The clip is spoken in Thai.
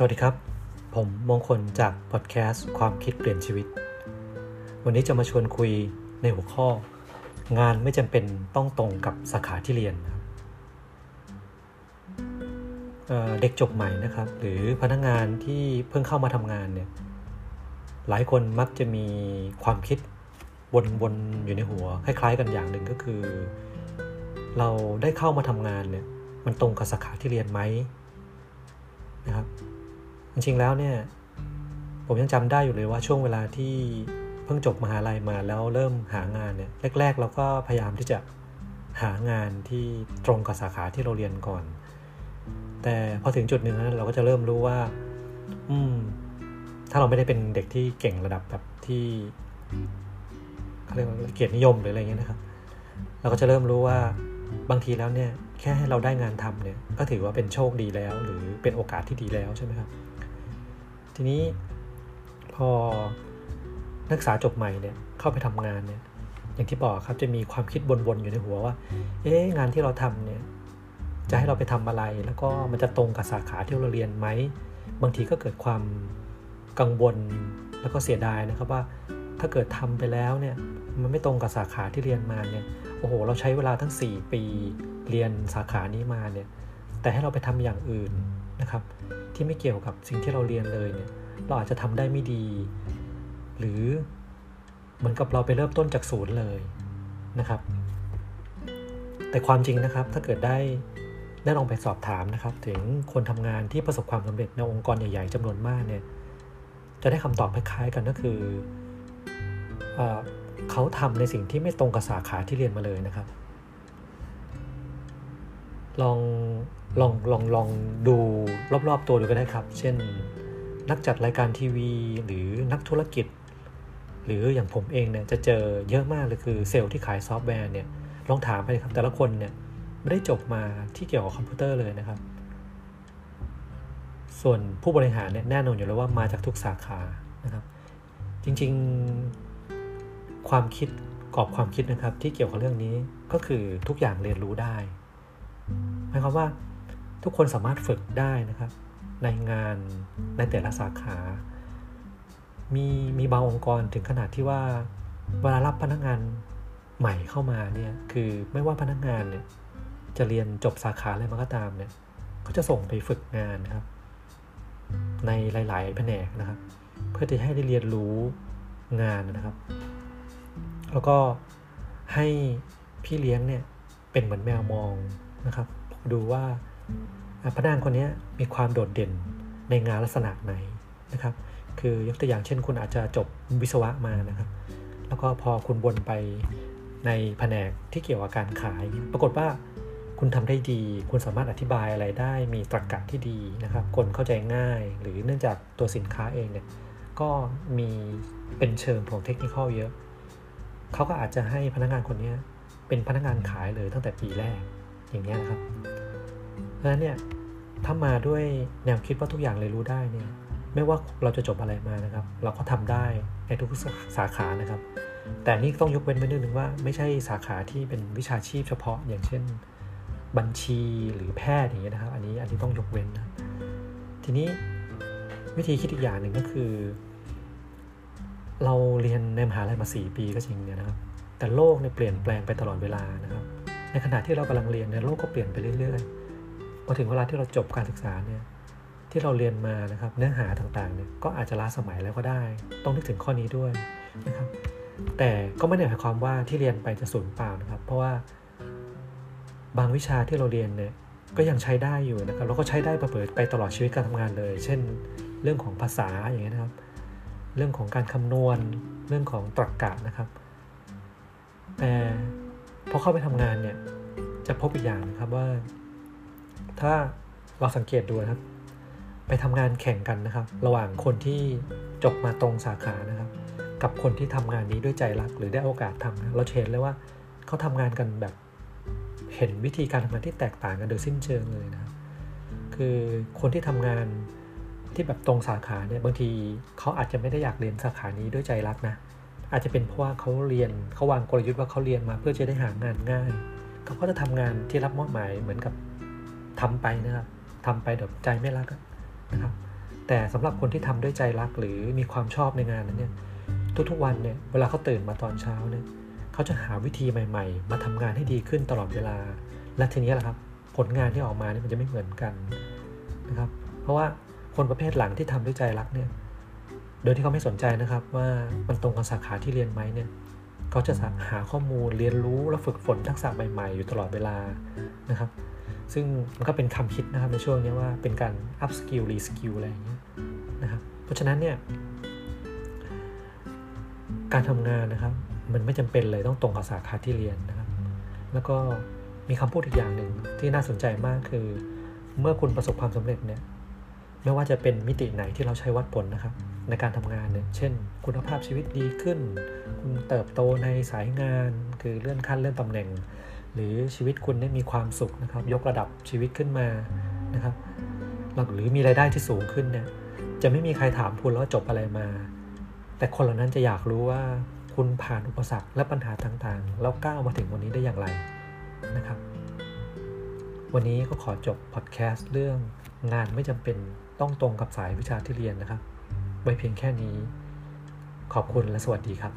สวัสดีครับ ผมมงคลจากพอดแคสต์ความคิดเปลี่ยนชีวิต วันนี้จะมาชวนคุยในหัวข้อ งานไม่จำเป็นต้องตรงกับสาขาที่เรียนครับเเด็กจบใหม่นะครับ หรือพนักงงานที่เพิ่งเข้ามาทำงานเนี่ยหลายคนมักจะมีความคิดวนๆอยู่ในหัว คล้าย ๆ กันอย่างหนึ่งก็คือ เราได้เข้ามาทำงานเนี่ยมันตรงกับสาขาที่เรียนไหมนะครับ จริงๆแล้วเนี่ย ผมยังจำได้อยู่เลยว่าช่วงเวลาที่เพิ่งจบมหาลัยมาแล้วเริ่มหางานเนี่ยแรก ๆ เราก็พยายามที่จะหางานที่ตรงกับสาขาที่เราเรียนก่อน แต่พอถึงจุดหนึ่งนั้นเราก็จะเริ่มรู้ว่า อืม ถ้าเราไม่ได้เป็นเด็กที่เก่งระดับแบบที่เขาเรียกว่าเกียรตินิยมหรืออะไรเงี้ยนะครับ เราก็จะเริ่มรู้ว่าบางทีแล้วเนี่ย แค่ให้เราได้งานทำเนี่ย ก็ถือว่าเป็นโชคดีแล้ว หรือเป็นโอกาสที่ดีแล้วใช่ไหมครับ ทีนี้พอนักศึกษาจบใหม่เนี่ยเข้าไปทำงานเนี่ยอย่างที่บอกครับจะมีความคิดวนๆอยู่ในหัวว่า เอ๊ะงานที่เราทำเนี่ยจะให้เราไปทำอะไร แล้วก็มันจะตรงกับสาขาที่เราเรียนไหม บางทีก็เกิดความกังวลแล้วก็เสียดายนะครับว่าถ้าเกิดทำไปแล้วเนี่ยมันไม่ตรงกับสาขาที่เรียนมาเนี่ยโอ้โห เราใช้เวลาทั้ง 4 ปีเรียนสาขานี้มาเนี่ยแต่ให้เราไปทำอย่างอื่น นะครับ ที่ไม่เกี่ยวกับสิ่งที่เราเรียนเลยเนี่ยเราอาจจะทำได้ไม่ดี หรือเหมือนกับเราไปเริ่มต้นจากศูนย์เลยนะครับ แต่ความจริงนะครับถ้าเกิดได้ได้ลองไปสอบถามนะครับ ถึงคนทำงานที่ประสบความสำเร็จในองค์กรใหญ่ ๆจำนวนมากเนี่ยจะได้คำตอบคล้ายๆกันก็คือเขาทำในสิ่งที่ไม่ตรงกับสาขาที่เรียนมาเลยนะครับ ลองลองลองลองดูรอบๆตัวดูก็ได้ครับ เช่น นักจัดรายการทีวี หรือนักธุรกิจ หรืออย่างผมเองเนี่ยจะเจอเยอะมากเลยคือเซลล์ที่ขายซอฟต์แวร์เนี่ยลองถามไปครับแต่ละคนเนี่ยไม่ได้จบมาที่เกี่ยวกับคอมพิวเตอร์เลยนะครับ ส่วนผู้บริหารเนี่ยแน่นอนอยู่แล้วว่ามาจากทุกสาขานะครับ จริงๆความคิดกรอบความคิดนะครับที่เกี่ยวกับเรื่องนี้ก็คือทุกอย่างเรียนรู้ได้ หมายความว่าทุกคนสามารถฝึกได้นะครับ ในงานในแต่ละสาขา มีมีบางองค์กรถึงขนาดที่ว่าเวลารับพนักงานใหม่เข้ามาเนี่ยคือไม่ว่าพนักงานเนี่ยจะเรียนจบสาขาอะไรมาก็ตามเนี่ยเขาจะส่งไปฝึกงานนะครับ ในหลาย ๆ แผนกนะครับ เพื่อที่ให้ได้เรียนรู้งานนะครับ แล้วก็ให้พี่เลี้ยงเนี่ยเป็นเหมือนแมวมองนะครับ ดูว่าพนักงานคนนี้มีความโดดเด่นในงานลักษณะไหนนะครับ คือยกตัวอย่างเช่น คุณอาจจะจบวิศวะมานะครับ แล้วก็พอคุณวนไปในแผนกที่เกี่ยวกับการขาย ปรากฏว่าคุณทำได้ดี คุณสามารถอธิบายอะไรได้ มีตรรกะที่ดีนะครับ คนเข้าใจง่าย หรือเนื่องจากตัวสินค้าเองเนี่ย ก็มีเป็นเชิงของเทคนิคเยอะ เขาก็อาจจะให้พนักงานคนนี้เป็นพนักงานขายเลยตั้งแต่ปีแรก อย่างนี้นะครับเพราะฉะนั้นเนี่ยถ้ามาด้วยแนวคิดว่าทุกอย่างเลยรู้ได้เนี่ยไม่ว่าเราจะจบอะไรมานะครับ เราก็ทำได้ในทุกสาขานะครับ แต่นี่ต้องยกเว้นไว้นิดนึงว่าไม่ใช่สาขาที่เป็นวิชาชีพเฉพาะ อย่างเช่นบัญชีหรือแพทย์อย่างเงี้ยนะครับ อันนี้อันนี้ต้องยกเว้นนะทีนี้วิธีคิดอีกอย่างหนึ่งก็คือ เราเรียนในมหาลัยมา 4 ปีก็จริงเนี่ยนะครับ แต่โลกเนี่ยเปลี่ยนแปลงไปตลอดเวลานะครับ ในขณะที่เรากำลังเรียนเนี่ยโลกก็เปลี่ยนไปเรื่อยๆ พอถึงเวลาที่เราจบการศึกษาเนี่ยที่เราเรียนมานะครับเนื้อหาต่างๆเนี่ยก็อาจจะล้าสมัยแล้วก็ได้ ต้องนึกถึงข้อนี้ด้วยนะครับ แต่ก็ไม่ได้หมายความว่าที่เรียนไปจะสูญเปล่านะครับ เพราะว่าบางวิชาที่เราเรียนเนี่ยก็ยังใช้ได้อยู่นะครับแล้วก็ใช้ได้เปิดไปตลอดชีวิตการทำงานเลย เช่น เรื่องของภาษาอย่างเงี้ยนะครับ เรื่องของการคำนวณเรื่องของตรรกกะนะครับ แต่ พอเข้าไปทำงานเนี่ย จะพบอีกอย่างนะครับว่า ถ้าเราสังเกตดูนะครับ ไปทำงานแข่งกันนะครับ ระหว่างคนที่จบมาตรงสาขานะครับ กับคนที่ทำงานนี้ด้วยใจรักหรือได้โอกาสทำเราเห็นเลยว่าเขาทำงานกันแบบเห็นวิธีการทำงานที่แตกต่างกันโดยสิ้นเชิงเลยนะครับคือคนที่ทำงานที่แบบตรงสาขาเนี่ยบางทีเขาอาจจะไม่ได้อยากเรียนสาขานี้ด้วยใจรักนะ อาจจะเป็นเพราะว่าเขาเรียนเขาวางกลยุทธ์ว่าเขาเรียนมาเพื่อจะได้หางานง่ายเขาก็จะทำงานที่รับมอบหมายเหมือนกับทำไปนะครับทำไปแบบใจไม่รักนะครับ แต่สำหรับคนที่ทำด้วยใจรักหรือมีความชอบในงานนั้นเนี่ยทุกๆวันเนี่ยเวลาเขาตื่นมาตอนเช้าเนี่ยเขาจะหาวิธีใหม่ ๆ มาทำงานให้ดีขึ้นตลอดเวลา และทีนี้แหละครับ ผลงานที่ออกมาเนี่ยมันจะไม่เหมือนกันนะครับ เพราะว่าคนประเภทหลังที่ทำด้วยใจรักเนี่ย โดยที่เขาไม่สนใจนะครับว่ามันตรงกับสาขาที่เรียนไหมเนี่ยเขาจะหาข้อมูลเรียนรู้และฝึกฝนทักษะใหม่ๆ อยู่ตลอดเวลานะครับ ซึ่งมันก็เป็นคำคิดนะครับในช่วงนี้ว่าเป็นการ up skill re skill อะไรอย่างเงี้ยนะครับเพราะฉะนั้นเนี่ยการทำงานนะครับ มันไม่จำเป็นเลยต้องตรงกับสาขาที่เรียนนะครับ แล้วก็มีคำพูดอีกอย่างหนึ่งที่น่าสนใจมากคือ เมื่อคุณประสบความสำเร็จเนี่ย ไม่ว่าจะเป็นมิติไหนที่เราใช้วัดผลนะครับ ในการทำงานเนี่ยเช่น คุณภาพชีวิตดีขึ้น คุณเติบโตในสายงาน คือเลื่อนขั้นเลื่อนตำแหน่ง หรือชีวิตคุณได้มีความสุขนะครับ ยกระดับชีวิตขึ้นมานะครับหรือมีรายได้ที่สูงขึ้นเนี่ยจะไม่มีใครถามคุณแล้วจบอะไรมา แต่คนเหล่านั้นจะอยากรู้ว่าคุณผ่านอุปสรรคและปัญหาต่างๆ แล้วก้าวมาถึงวันนี้ได้อย่างไรนะครับ วันนี้ก็ขอจบพอดแคสต์เรื่องงานไม่จำเป็น ต้องตรงกับสายวิชาที่เรียนนะครับ ไว้เพียงแค่นี้ ขอบคุณและสวัสดีครับ